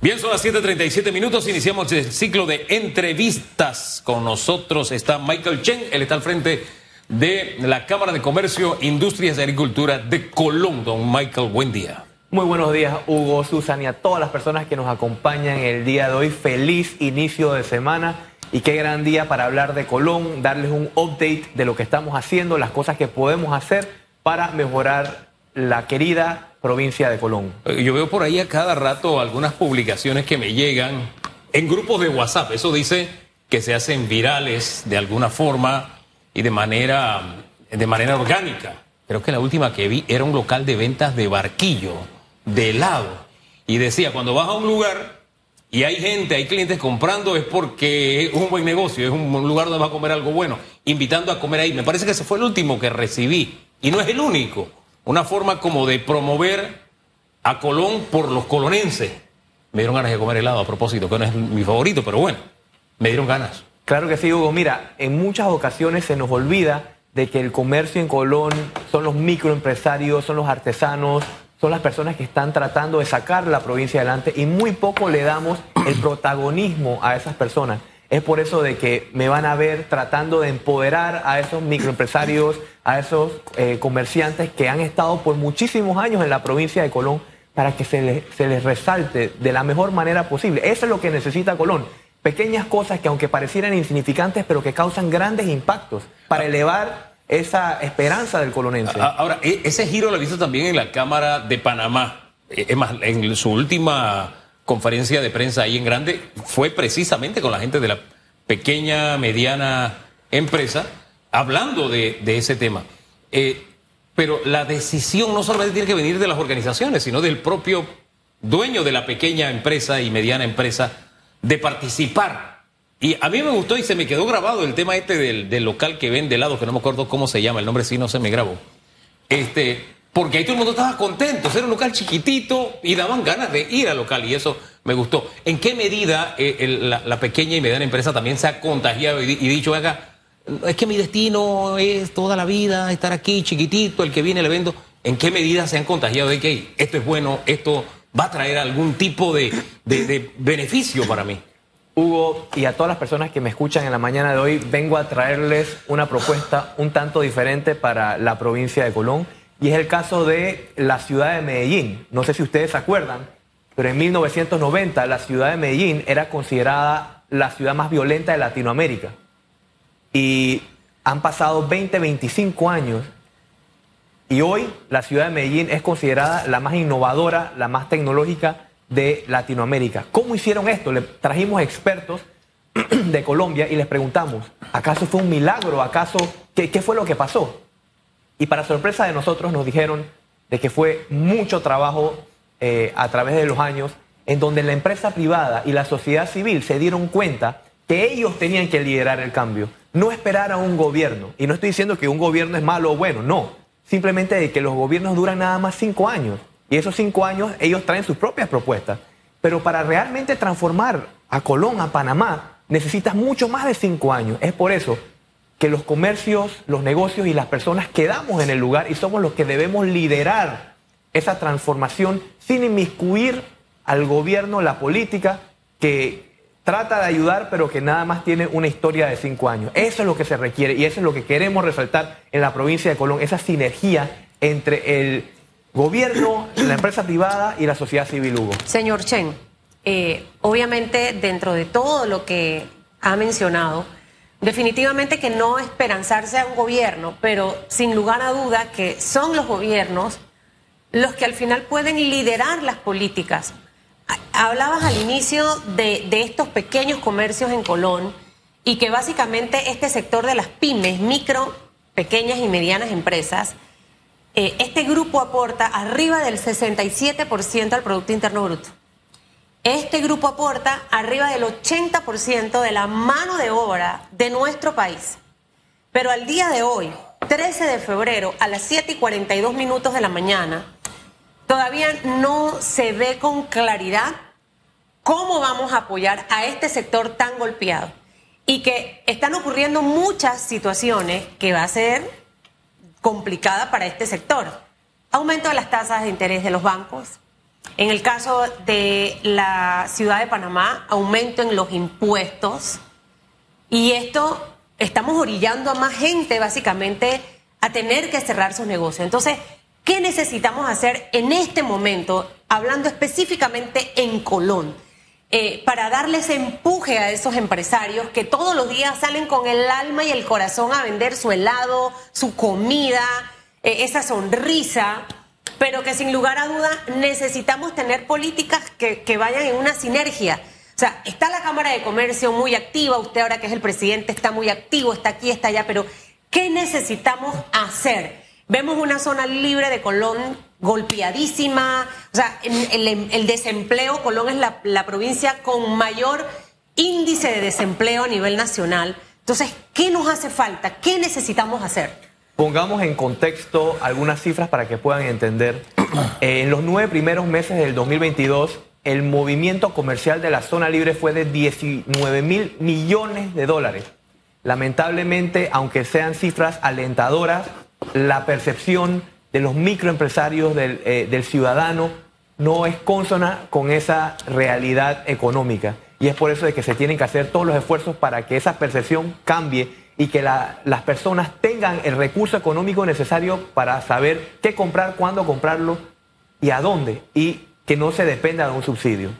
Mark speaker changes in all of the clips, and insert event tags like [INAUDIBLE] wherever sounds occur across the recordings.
Speaker 1: Bien, son las 7:37 minutos. Iniciamos el ciclo de entrevistas. Con nosotros está Michael Chen. Él está al frente de la Cámara de Comercio, Industrias y Agricultura de Colón. Don Michael, buen día.
Speaker 2: Muy buenos días, Hugo, Susan y a todas las personas que nos acompañan el día de hoy. Feliz inicio de semana y qué gran día para hablar de Colón, darles un update de lo que estamos haciendo, las cosas que podemos hacer para mejorar la querida provincia de Colón.
Speaker 1: Eh, yo veo por ahí a cada rato algunas publicaciones que me llegan en grupos de WhatsApp. Eso dice que se hacen virales de alguna forma y de manera, de manera orgánica. Creo que la última que vi era un local de ventas de barquillo, de helado. Y decía, cuando vas a un lugar y hay gente, hay clientes comprando, es porque es un buen negocio, es un lugar donde vas a comer algo bueno, invitando a comer ahí. Me parece que ese fue el último que recibí y no es el único una forma como de promover a Colón por los colonenses. Me dieron ganas de comer helado a propósito, que no es mi favorito, pero bueno, me dieron ganas.
Speaker 2: Claro que sí, Hugo. Mira, en muchas ocasiones se nos olvida de que el comercio en Colón son los microempresarios, son los artesanos, son las personas que están tratando de sacar la provincia adelante y muy poco le damos el protagonismo a esas personas. Es por eso de que me van a ver tratando de empoderar a esos microempresarios, a esos eh, comerciantes que han estado por muchísimos años en la provincia de Colón para que se les, se les resalte de la mejor manera posible. Eso es lo que necesita Colón. Pequeñas cosas que aunque parecieran insignificantes, pero que causan grandes impactos para elevar esa esperanza del colonense.
Speaker 1: Ahora, e, ese giro lo he visto también en la Cámara de Panamá. Eh, es más, en su última conferencia de prensa ahí en Grande fue precisamente con la gente de la pequeña, mediana empresa, hablando de, ese tema. Eh, pero la decisión no solamente tiene que venir de las organizaciones, sino del propio dueño de la pequeña empresa y mediana empresa de participar. Y a mí me gustó y se me quedó grabado el tema este del, local que vende helado, que no me acuerdo cómo se llama, el nombre sí no se me grabó. Este, porque ahí todo el mundo estaba contento, era un local chiquitito y daban ganas de ir al local y eso me gustó. ¿En qué medida eh, la, pequeña y mediana empresa también se ha contagiado y, dicho, acá, es que mi destino es toda la vida estar aquí chiquitito, el que viene al evento? ¿En qué medida se han contagiado de que esto es bueno, esto va a traer algún tipo de, de beneficio para mí?
Speaker 2: Hugo, y a todas las personas que me escuchan en la mañana de hoy, vengo a traerles una propuesta un tanto diferente para la provincia de Colón y es el caso de la ciudad de Medellín. No sé si ustedes se acuerdan, pero en 1990 la ciudad de Medellín era considerada la ciudad más violenta de Latinoamérica. Y han pasado 20, 25 años y hoy la ciudad de Medellín es considerada la más innovadora, la más tecnológica de Latinoamérica. ¿Cómo hicieron esto? Le trajimos expertos [CLEARS THROAT] de Colombia y les preguntamos, ¿acaso fue un milagro? ¿Acaso qué, qué fue lo que pasó? Y para sorpresa de nosotros nos dijeron de que fue mucho trabajo eh, a través de los años en donde la empresa privada y la sociedad civil se dieron cuenta que ellos tenían que liderar el cambio, no esperar a un gobierno. Y no estoy diciendo que un gobierno es malo o bueno, no. Simplemente de que los gobiernos duran nada más cinco años. Y esos cinco años ellos traen sus propias propuestas. Pero para realmente transformar a Colón, a Panamá, necesitas mucho más de cinco años. Es por eso que los comercios, los negocios y las personas quedamos en el lugar y somos los que debemos liderar esa transformación sin inmiscuir al gobierno, la política, que trata de ayudar, pero que nada más tiene una historia de cinco años. Eso es lo que se requiere y eso es lo que queremos resaltar en la provincia de Colón, esa sinergia entre el gobierno, la empresa privada y la sociedad civil, Hugo.
Speaker 3: Señor Chen, eh, obviamente dentro de todo lo que ha mencionado, Definitivamente que no esperanzarse a un gobierno, pero sin lugar a duda que son los gobiernos los que al final pueden liderar las políticas. Hablabas al inicio de, estos pequeños comercios en Colón y que básicamente este sector de las pymes, micro, pequeñas y medianas empresas, eh, este grupo aporta arriba del 67% al Producto Interno Bruto. Este grupo aporta arriba del 80% de la mano de obra de nuestro país. Pero al día de hoy, 13 de febrero, a las 7 y 42 minutos de la mañana, todavía no se ve con claridad cómo vamos a apoyar a este sector tan golpeado. Y que están ocurriendo muchas situaciones que va a ser complicada para este sector. Aumento de las tasas de interés de los bancos, En el caso de la ciudad de Panamá, aumento en los impuestos. Y esto estamos orillando a más gente básicamente a tener que cerrar sus negocios. Entonces, ¿qué necesitamos hacer en este momento, hablando específicamente en Colón, eh, para darles empuje a esos empresarios que todos los días salen con el alma y el corazón a vender su helado, su comida, eh, esa sonrisa? Pero que sin lugar a duda necesitamos tener políticas que, vayan en una sinergia. O sea, está la Cámara de Comercio muy activa, usted ahora que es el presidente está muy activo, está aquí, está allá, pero ¿qué necesitamos hacer? Vemos una zona libre de Colón golpeadísima, o sea, el desempleo, Colón es la, la provincia con mayor índice de desempleo a nivel nacional. Entonces, ¿qué nos hace falta? ¿Qué necesitamos hacer?
Speaker 2: Pongamos en contexto algunas cifras para que puedan entender. [CLEARS THROAT] Eh, en los nueve primeros meses del 2022, el movimiento comercial de la zona libre fue de 19 mil millones de dólares. Lamentablemente, aunque sean cifras alentadoras, la percepción de los microempresarios, del, eh, del ciudadano, no es consona con esa realidad económica. Y es por eso de que se tienen que hacer todos los esfuerzos para que esa percepción cambie y que la, las personas tengan el recurso económico necesario para saber qué comprar, cuándo comprarlo y a dónde, y que no se dependa de un subsidio.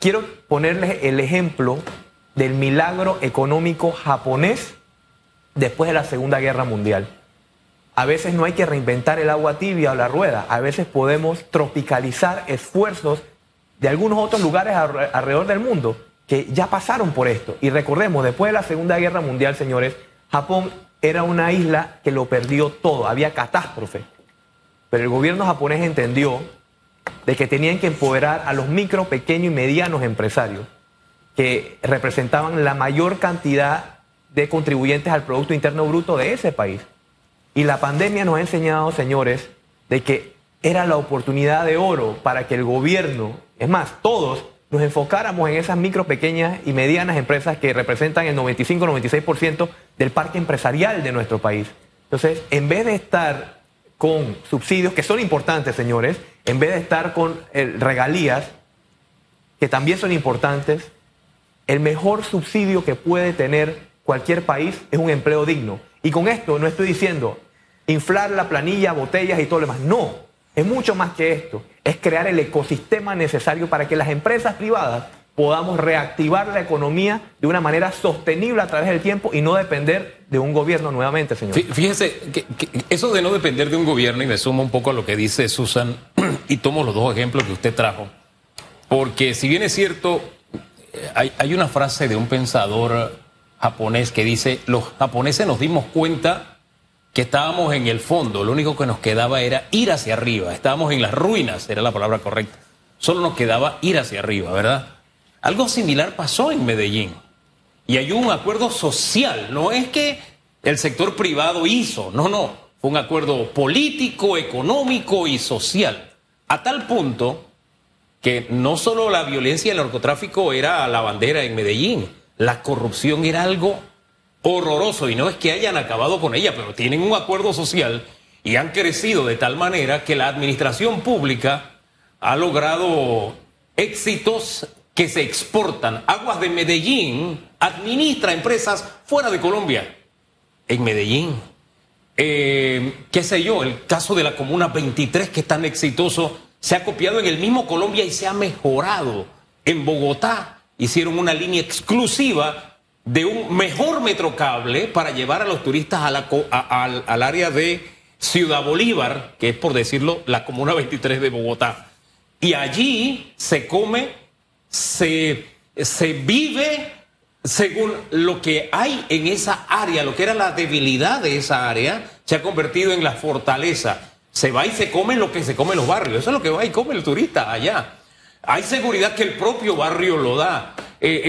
Speaker 2: Quiero ponerles el ejemplo del milagro económico japonés después de la Segunda Guerra Mundial. A veces no hay que reinventar el agua tibia o la rueda, a veces podemos tropicalizar esfuerzos de algunos otros lugares alrededor del mundo que ya pasaron por esto. Y recordemos, después de la Segunda Guerra Mundial, señores, Japón era una isla que lo perdió todo, había catástrofe. Pero el gobierno japonés entendió de que tenían que empoderar a los micro, pequeños y medianos empresarios, que representaban la mayor cantidad de contribuyentes al Producto Interno Bruto de ese país. Y la pandemia nos ha enseñado, señores, de que era la oportunidad de oro para que el gobierno, es más, todos nos enfocáramos en esas micro, pequeñas y medianas empresas que representan el 95-96% del parque empresarial de nuestro país. Entonces, en vez de estar con subsidios, que son importantes, señores, en vez de estar con eh, regalías, que también son importantes, el mejor subsidio que puede tener cualquier país es un empleo digno. Y con esto no estoy diciendo inflar la planilla, botellas y todo lo demás. No, es mucho más que esto. Es crear el ecosistema necesario para que las empresas privadas podamos reactivar la economía de una manera sostenible a través del tiempo y no depender de un gobierno nuevamente, señor.
Speaker 1: Fíjese, que, eso de no depender de un gobierno, y me sumo un poco a lo que dice Susan, [CLEARS THROAT] y tomo los dos ejemplos que usted trajo, porque si bien es cierto, hay, hay una frase de un pensador japonés que dice, los japoneses nos dimos cuenta que estábamos en el fondo, lo único que nos quedaba era ir hacia arriba, estábamos en las ruinas, era la palabra correcta, solo nos quedaba ir hacia arriba, ¿verdad? Algo similar pasó en Medellín. Y hay un acuerdo social, no es que el sector privado hizo, no, no, fue un acuerdo político, económico y social, a tal punto que no solo la violencia y el narcotráfico era la bandera en Medellín, la corrupción era algo horroroso y no es que hayan acabado con ella, pero tienen un acuerdo social y han crecido de tal manera que la administración pública ha logrado éxitos que se exportan. Aguas de Medellín administra empresas fuera de Colombia, en Medellín. Eh, qué sé yo, el caso de la Comuna 23 que es tan exitoso, se ha copiado en el mismo Colombia y se ha mejorado. En Bogotá hicieron una línea exclusiva de un mejor metrocable para llevar a los turistas al, área de Ciudad Bolívar, que es por decirlo la Comuna 23 de Bogotá. Y allí se come, se, se vive según lo que hay en esa área, lo que era la debilidad de esa área, se ha convertido en la fortaleza. Se va y se come lo que se come en los barrios. Eso es lo que va y come el turista allá. Hay seguridad que el propio barrio lo da. Eh,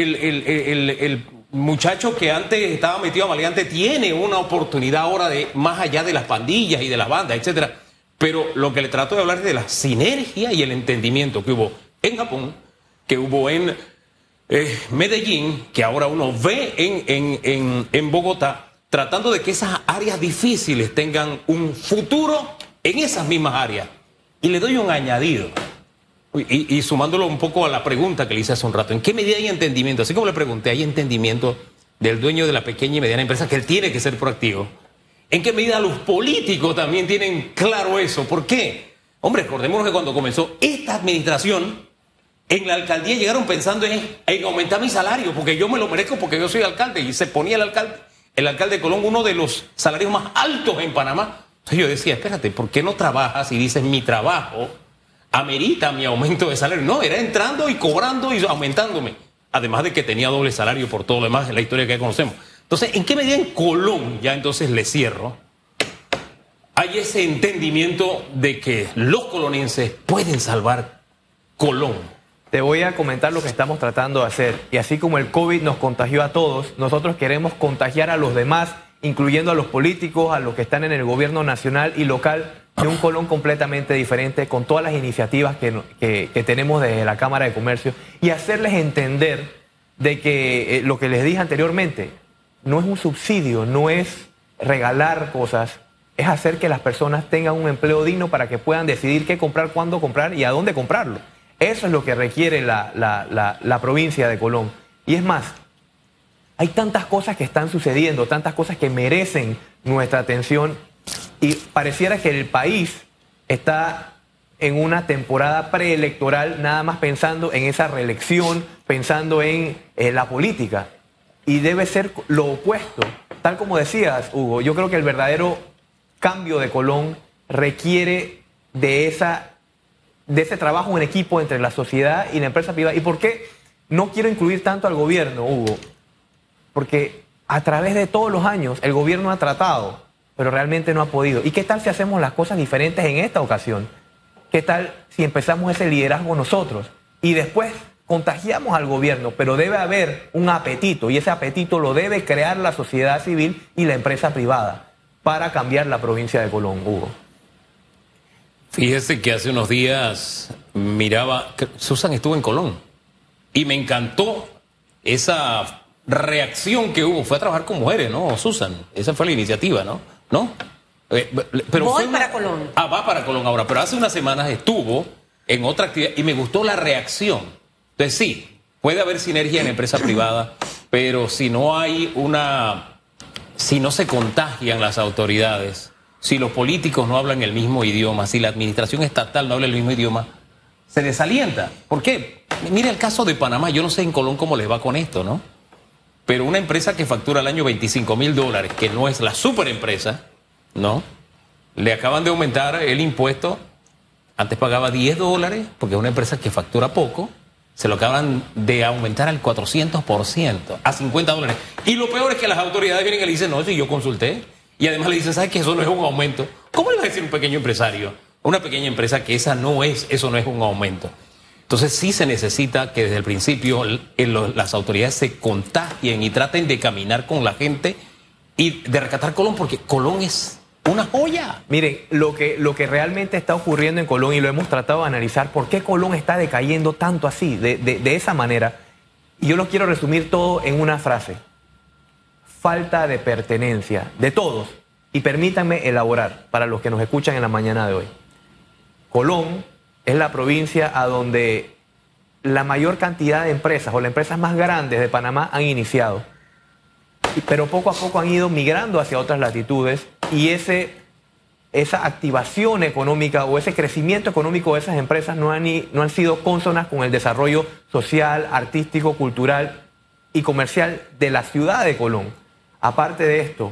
Speaker 1: el muchacho que antes estaba metido a maleante tiene una oportunidad ahora de más allá de las pandillas y de las bandas, etcétera. Pero lo que le trato de hablar es de la sinergia y el entendimiento que hubo en Japón, que hubo en eh, Medellín, que ahora uno ve en, en, en, en Bogotá, tratando de que esas áreas difíciles tengan un futuro en esas mismas áreas. Y le doy un añadido. Y, y, sumándolo un poco a la pregunta que le hice hace un rato, ¿en qué medida hay entendimiento? Así como le pregunté, ¿hay entendimiento del dueño de la pequeña y mediana empresa que él tiene que ser proactivo? ¿En qué medida los políticos también tienen claro eso? ¿Por qué? Hombre, recordémonos que cuando comenzó esta administración, en la alcaldía llegaron pensando en, en, aumentar mi salario, porque yo me lo merezco porque yo soy alcalde. Y se ponía el alcalde, el alcalde de Colón, uno de los salarios más altos en Panamá. Entonces yo decía, espérate, ¿por qué no trabajas y dices mi trabajo amerita mi aumento de salario. No, era entrando y cobrando y aumentándome. Además de que tenía doble salario por todo lo demás en la historia que conocemos. Entonces, ¿en qué medida en Colón, ya entonces le cierro, hay ese entendimiento de que los colonenses pueden salvar Colón?
Speaker 2: Te voy a comentar lo que estamos tratando de hacer. Y así como el COVID nos contagió a todos, nosotros queremos contagiar a los demás, incluyendo a los políticos, a los que están en el gobierno nacional y local, de un Colón completamente diferente, con todas las iniciativas que, tenemos desde la Cámara de Comercio, y hacerles entender de que eh, lo que les dije anteriormente, no es un subsidio, no es regalar cosas, es hacer que las personas tengan un empleo digno para que puedan decidir qué comprar, cuándo comprar y a dónde comprarlo. Eso es lo que requiere la, la provincia de Colón. Y es más, hay tantas cosas que están sucediendo, tantas cosas que merecen nuestra atención y pareciera que el país está en una temporada preelectoral nada más pensando en esa reelección, pensando en eh, la política. Y debe ser lo opuesto. Tal como decías, Hugo, yo creo que el verdadero cambio de Colón requiere de, esa, de ese trabajo en equipo entre la sociedad y la empresa privada. ¿Y por qué no quiero incluir tanto al gobierno, Hugo? Porque a través de todos los años el gobierno ha tratado pero realmente no ha podido. ¿Y qué tal si hacemos las cosas diferentes en esta ocasión? ¿Qué tal si empezamos ese liderazgo nosotros y después contagiamos al gobierno, pero debe haber un apetito y ese apetito lo debe crear la sociedad civil y la empresa privada para cambiar la provincia de Colón, Hugo?
Speaker 1: Fíjese que hace unos días miraba, Susan estuvo en Colón y me encantó esa reacción que hubo. Fue a trabajar con mujeres, ¿no, Susan? Esa fue la iniciativa, ¿no? ¿No?
Speaker 3: Eh, pero Voy para Colón.
Speaker 1: Ah, va para Colón ahora, pero hace unas semanas estuvo en otra actividad y me gustó la reacción. Entonces sí, puede haber sinergia en empresa privada, pero si no hay una, si no se contagian las autoridades, si los políticos no hablan el mismo idioma, si la administración estatal no habla el mismo idioma, se desalienta. ¿Por qué? Mire el caso de Panamá, yo no sé en Colón cómo les va con esto, ¿no? Pero una empresa que factura al año 25 mil dólares, que no es la superempresa, ¿no? Le acaban de aumentar el impuesto. Antes pagaba 10 dólares, porque es una empresa que factura poco. Se lo acaban de aumentar al 400%, a 50 dólares. Y lo peor es que las autoridades vienen y le dicen, no, si yo consulté. Y además le dicen, ¿sabes que eso no es un aumento? ¿Cómo le va a decir un pequeño empresario? Una pequeña empresa que esa no es, eso no es un aumento. Entonces sí se necesita que desde el principio las autoridades se contagien y traten de caminar con la gente y de rescatar Colón, porque Colón es una joya.
Speaker 2: Miren, lo que, lo que realmente está ocurriendo en Colón, y lo hemos tratado de analizar, ¿por qué Colón está decayendo tanto así, de, de esa manera? Y yo lo quiero resumir todo en una frase. Falta de pertenencia de todos. Y permítanme elaborar para los que nos escuchan en la mañana de hoy. Colón es la provincia a donde la mayor cantidad de empresas o las empresas más grandes de Panamá han iniciado. Pero poco a poco han ido migrando hacia otras latitudes y ese, esa activación económica o ese crecimiento económico de esas empresas no han, no han sido consonas con el desarrollo social, artístico, cultural y comercial de la ciudad de Colón. Aparte de esto,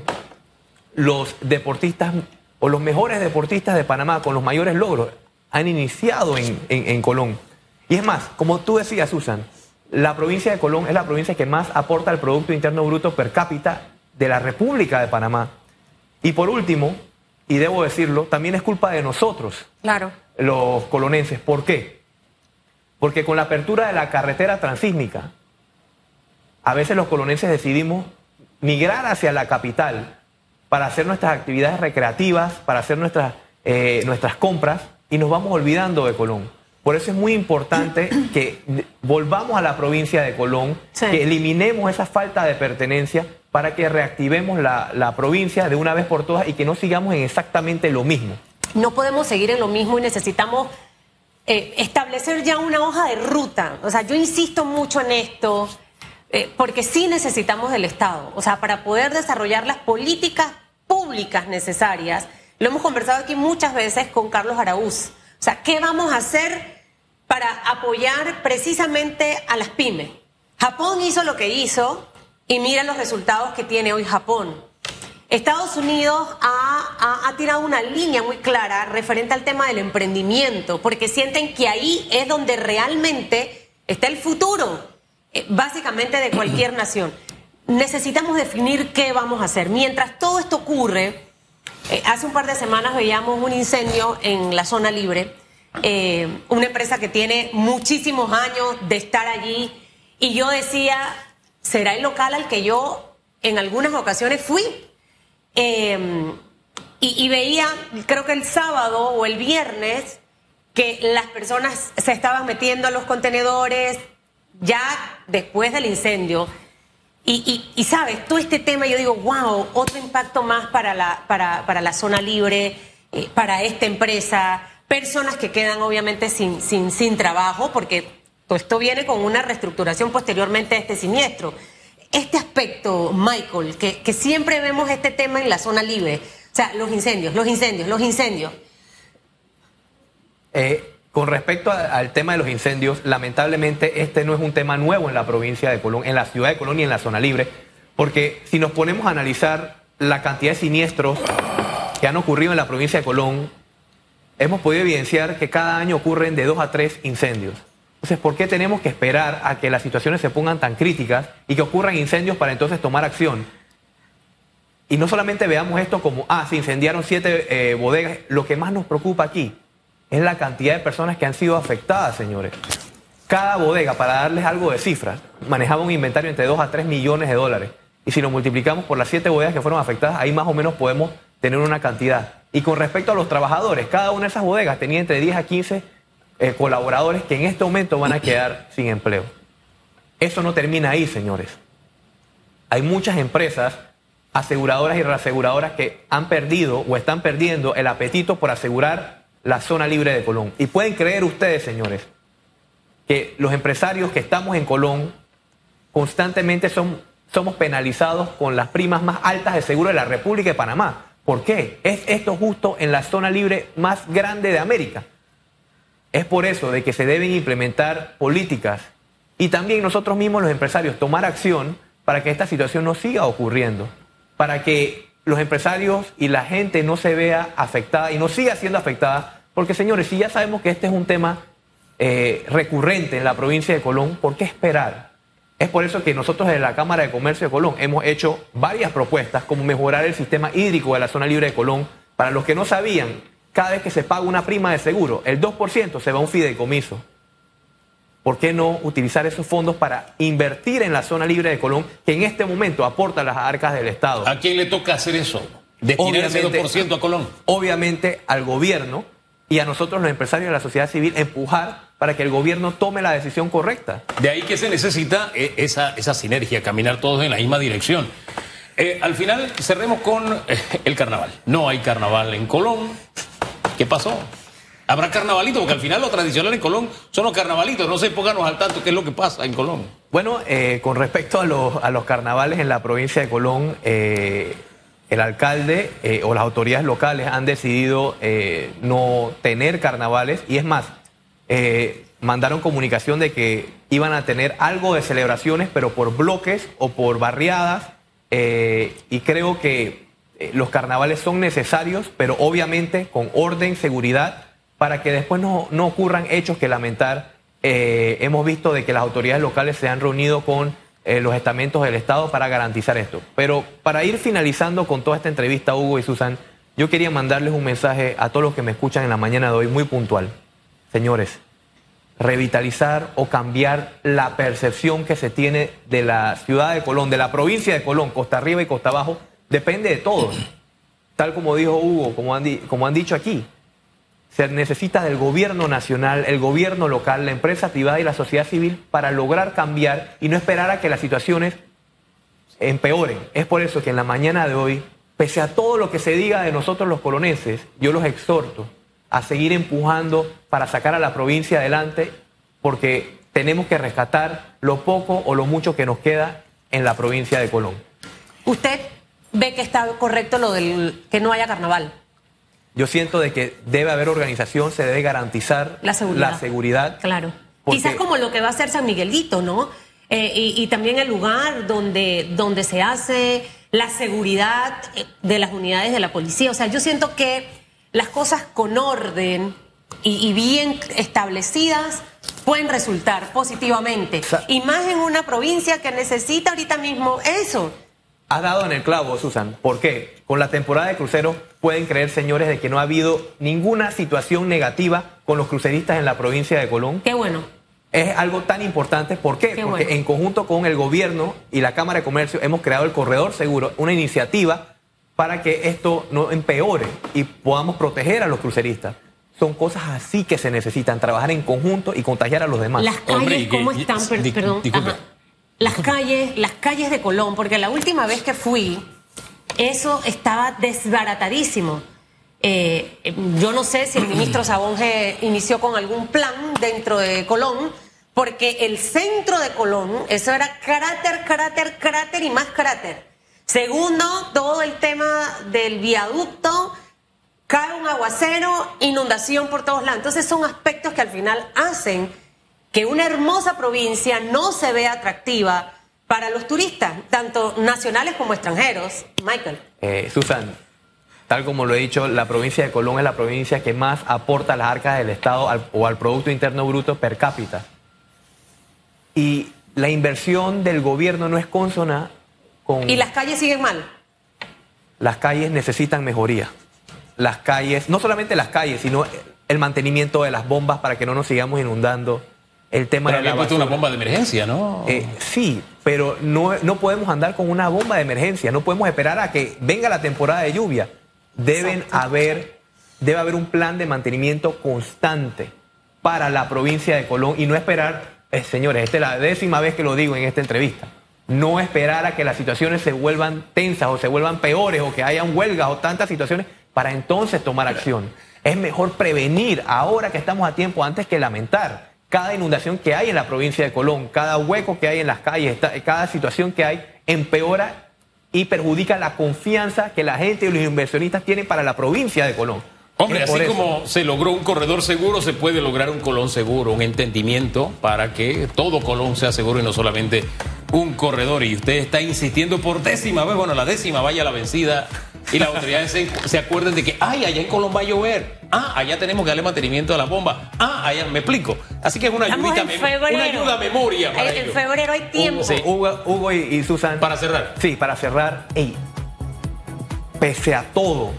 Speaker 2: los deportistas o los mejores deportistas de Panamá con los mayores logros han iniciado en, Colón. Y es más, como tú decías, Susan, la provincia de Colón es la provincia que más aporta al Producto Interno Bruto per cápita de la República de Panamá. Y por último, y debo decirlo, también es culpa de nosotros,
Speaker 3: claro.
Speaker 2: los colonenses. ¿Por qué? Porque con la apertura de la carretera transísmica, a veces los colonenses decidimos migrar hacia la capital para hacer nuestras actividades recreativas, para hacer nuestras, eh, nuestras compras, y nos vamos olvidando de Colón. Por eso es muy importante [CLEARS THROAT] que volvamos a la provincia de Colón, que eliminemos esa falta de pertenencia para que reactivemos la, la, provincia de una vez por todas y que no sigamos en exactamente lo mismo.
Speaker 3: No podemos seguir en lo mismo y necesitamos eh, establecer ya una hoja de ruta. O sea, yo insisto mucho en esto, eh, porque sí necesitamos del Estado. O sea, para poder desarrollar las políticas públicas necesarias, lo hemos conversado aquí muchas veces con Carlos Araúz. O sea, ¿qué vamos a hacer para apoyar precisamente a las pymes? Japón hizo lo que hizo y mira los resultados que tiene hoy Japón. Estados Unidos ha, tirado una línea muy clara referente al tema del emprendimiento, porque sienten que ahí es donde realmente está el futuro, eh, básicamente de cualquier nación. Necesitamos definir qué vamos a hacer. Mientras todo esto ocurre, eh, hace un par de semanas veíamos un incendio en la zona libre, eh, una empresa que tiene muchísimos años de estar allí, y yo decía, ¿será el local al que yo en algunas ocasiones fui? Em, y, veía, creo que el sábado o el viernes, que las personas se estaban metiendo a los contenedores ya después del incendio. Y, sabes, todo este tema, yo digo, wow, otro impacto más para la, para, para la zona libre, eh, para esta empresa, personas que quedan obviamente sin, sin, sin trabajo, porque todo esto viene con una reestructuración posteriormente a este siniestro este aspecto, Michael, que, siempre vemos este tema en la zona libre, o sea, los incendios, los incendios, los incendios.
Speaker 2: Eh, con respecto al tema de los incendios, lamentablemente este no es un tema nuevo en la provincia de Colón, en la ciudad de Colón y en la zona libre, porque si nos ponemos a analizar la cantidad de siniestros que han ocurrido en la provincia de Colón, hemos podido evidenciar que cada año ocurren de dos a tres incendios. Entonces, ¿por qué tenemos que esperar a que las situaciones se pongan tan críticas y que ocurran incendios para entonces tomar acción? Y no solamente veamos esto como, ah, se incendiaron siete eh, bodegas, lo que más nos preocupa aquí es la cantidad de personas que han sido afectadas, señores. Cada bodega, para darles algo de cifras, manejaba un inventario entre 2 a 3 millones de dólares. Y si lo multiplicamos por las siete bodegas que fueron afectadas, ahí más o menos podemos tener una cantidad. Y con respecto a los trabajadores, cada una de esas bodegas tenía entre 10 a 15 eh, colaboradores que en este momento van a quedar [CLEARS THROAT] sin empleo. Eso no termina ahí, señores. Hay muchas empresas aseguradoras y reaseguradoras que han perdido o están perdiendo el apetito por asegurar la zona libre de Colón. Y pueden creer ustedes, señores, que los empresarios que estamos en Colón constantemente son, somos penalizados con las primas más altas de seguro de la República de Panamá. ¿Por qué? Es esto justo en la zona libre más grande de América. Es por eso de que se deben implementar políticas y también nosotros mismos los empresarios tomar acción para que esta situación no siga ocurriendo, para que los empresarios y la gente no se vea afectada y no siga siendo afectada, porque señores, si ya sabemos que este es un tema eh, recurrente en la provincia de Colón, ¿por qué esperar? Es por eso que nosotros desde la Cámara de Comercio de Colón hemos hecho varias propuestas como mejorar el sistema hídrico de la zona libre de Colón. Para los que no sabían, cada vez que se paga una prima de seguro, el 2% se va a un fideicomiso. ¿Por qué no utilizar esos fondos para invertir en la zona libre de Colón, que en este momento aporta las arcas del Estado?
Speaker 1: ¿A quién le toca hacer eso? ¿Destinar ese 2% a Colón?
Speaker 2: Obviamente al gobierno y a nosotros los empresarios de la sociedad civil empujar para que el gobierno tome la decisión correcta.
Speaker 1: De ahí que se necesita eh, esa, esa sinergia, caminar todos en la misma dirección. Eh, al final cerremos con eh, el carnaval. No hay carnaval en Colón. ¿Qué pasó? Habrá carnavalito, porque al final lo tradicional en Colón son los carnavalitos. No sé, pónganos al tanto qué es lo que pasa en Colón.
Speaker 2: Bueno, eh, con respecto a los, a los, carnavales en la provincia de Colón, eh, el alcalde eh, o las autoridades locales han decidido no tener carnavales y es más, mandaron comunicación de que iban a tener algo de celebraciones, pero por bloques o por barriadas y creo que los carnavales son necesarios, pero obviamente con orden, seguridad, para que después no, ocurran hechos que lamentar. Eh, hemos visto de que las autoridades locales se han reunido con eh, los estamentos del Estado para garantizar esto. Pero para ir finalizando con toda esta entrevista, Hugo y Susan, yo quería mandarles un mensaje a todos los que me escuchan en la mañana de hoy muy puntual. Señores, revitalizar o cambiar la percepción que se tiene de la ciudad de Colón, de la provincia de Colón, Costa Arriba y Costa Abajo, depende de todos. Tal como dijo Hugo, como han, como han dicho aquí, se necesita del gobierno nacional, el gobierno local, la empresa privada y la sociedad civil para lograr cambiar y no esperar a que las situaciones empeoren. Es por eso que en la mañana de hoy, pese a todo lo que se diga de nosotros los colonenses, yo los exhorto a seguir empujando para sacar a la provincia adelante, porque tenemos que rescatar lo poco o lo mucho que nos queda en la provincia de Colón.
Speaker 3: ¿Usted ve que está correcto lo del que no haya carnaval?
Speaker 2: Yo siento de que debe haber organización, se debe garantizar
Speaker 3: La seguridad.
Speaker 2: la seguridad.
Speaker 3: Claro.
Speaker 2: Porque-
Speaker 3: Quizás como lo que va a hacer San Miguelito, ¿no? Eh, y, y también el lugar donde, donde se hace la seguridad eh, de las unidades de la policía. O sea, yo siento que las cosas con orden y, y bien establecidas pueden resultar positivamente. Y más en una provincia que necesita ahorita mismo eso.
Speaker 2: Has dado en el clavo, Susan. ¿Por qué? Con la temporada de cruceros pueden creer, señores, de que no ha habido ninguna situación negativa con los cruceristas en la provincia de Colón.
Speaker 3: Qué bueno.
Speaker 2: Es algo tan importante. ¿Por qué?
Speaker 3: Qué
Speaker 2: Porque
Speaker 3: bueno.
Speaker 2: en conjunto con el gobierno y la Cámara de Comercio hemos creado el Corredor Seguro, una iniciativa para que esto no empeore y podamos proteger a los cruceristas. Son cosas así que se necesitan, trabajar en conjunto y contagiar a los demás.
Speaker 3: Las calles,
Speaker 1: Hombre,
Speaker 3: ¿cómo
Speaker 1: y-
Speaker 3: están? Per-
Speaker 1: di-
Speaker 3: perdón.
Speaker 1: disculpe.
Speaker 3: Las calles, las calles de Colón, porque la última vez que fui, eso estaba desbaratadísimo. Eh, yo no sé si el [CLEARS THROAT] ministro Sabonge inició con algún plan dentro de Colón, porque el centro de Colón, eso era cráter, cráter, cráter y más cráter. Segundo, todo el tema del viaducto, cae un aguacero, inundación por todos lados. Entonces son aspectos que al final hacen que una hermosa provincia no se vea atractiva para los turistas, tanto nacionales como extranjeros. Michael.
Speaker 2: Eh, Susan, tal como lo he dicho, la provincia de Colón es la provincia que más aporta a las arcas del Estado al- o al Producto Interno Bruto per cápita. Y la inversión del gobierno no es consona con...
Speaker 3: Y las calles siguen mal.
Speaker 2: Las calles necesitan mejoría. Las calles, no solamente las calles, sino el mantenimiento de las bombas para que no nos sigamos inundando. El tema
Speaker 1: Pero
Speaker 2: de la
Speaker 1: puesto una
Speaker 2: basura.
Speaker 1: bomba de emergencia, ¿no?
Speaker 2: Eh, sí, pero no, no podemos andar con una bomba de emergencia, no podemos esperar a que venga la temporada de lluvia. Deben
Speaker 3: Exacto.
Speaker 2: haber, debe haber un plan de mantenimiento constante para la provincia de Colón y no esperar, eh, señores, esta es la décima vez que lo digo en esta entrevista, no esperar a que las situaciones se vuelvan tensas o se vuelvan peores o que hayan huelgas o tantas situaciones para entonces tomar acción. Es mejor prevenir ahora que estamos a tiempo antes que lamentar cada inundación que hay en la provincia de Colón, cada hueco que hay en las calles, cada situación que hay empeora y perjudica la confianza que la gente y los inversionistas tienen para la provincia de Colón.
Speaker 1: Hombre, así
Speaker 2: eso.
Speaker 1: como se logró un corredor seguro, se puede lograr un Colón seguro, un entendimiento para que todo Colón sea seguro y no solamente un corredor. Y usted está insistiendo por décima vez, bueno, la décima vaya la vencida y las autoridades se, se acuerden de que, ay, allá en Colón va a llover. Ah, allá tenemos que darle mantenimiento a la bomba. Ah, allá me explico. Así que es una, ayudita,
Speaker 3: en
Speaker 1: mem-
Speaker 3: febrero.
Speaker 1: una ayuda a memoria para
Speaker 3: En-
Speaker 1: ellos.
Speaker 3: febrero hay tiempo.
Speaker 1: Sí.
Speaker 2: Hugo, Hugo y, y Susan.
Speaker 1: Para cerrar.
Speaker 2: Sí, para cerrar. ey, pese a todo,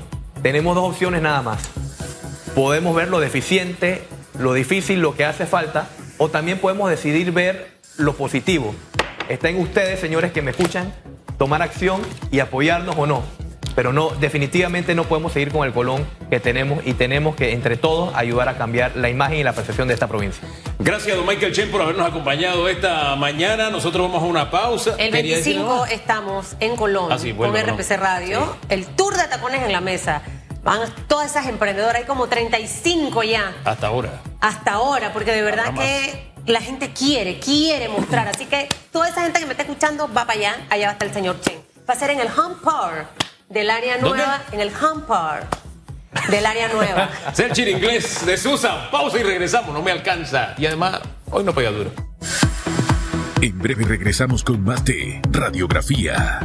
Speaker 2: tenemos dos opciones nada más. Podemos ver lo deficiente, lo difícil, lo que hace falta, o también podemos decidir ver lo positivo. Está en ustedes, señores que me escuchan, tomar acción y apoyarnos o no. Pero no, definitivamente no podemos seguir con el colón que tenemos y tenemos que entre todos ayudar a cambiar la imagen y la percepción de esta provincia.
Speaker 1: Gracias, don Michael Chen, por habernos acompañado esta mañana. Nosotros vamos a una pausa.
Speaker 3: El
Speaker 1: ¿Quería decir
Speaker 3: 25
Speaker 1: algo?
Speaker 3: estamos en Colón
Speaker 1: Ah, sí, bueno,
Speaker 3: con. RPC Radio. El tour de tacones en la mesa. Van todas esas emprendedoras, hay como 35 ya
Speaker 1: Hasta ahora.
Speaker 3: hasta ahora, porque de verdad que la gente quiere, quiere mostrar. Así que toda esa gente que me está escuchando va para allá, allá va a estar el señor Chen. Va a ser en el Home Park del área
Speaker 1: ¿Dónde?
Speaker 3: nueva, en el Home Park del área nueva. [LAUGHS]
Speaker 1: Sergio inglés de Susan. Pausa y regresamos. No me alcanza. Y además, hoy no pega duro.
Speaker 4: En breve regresamos con más de Radiografía.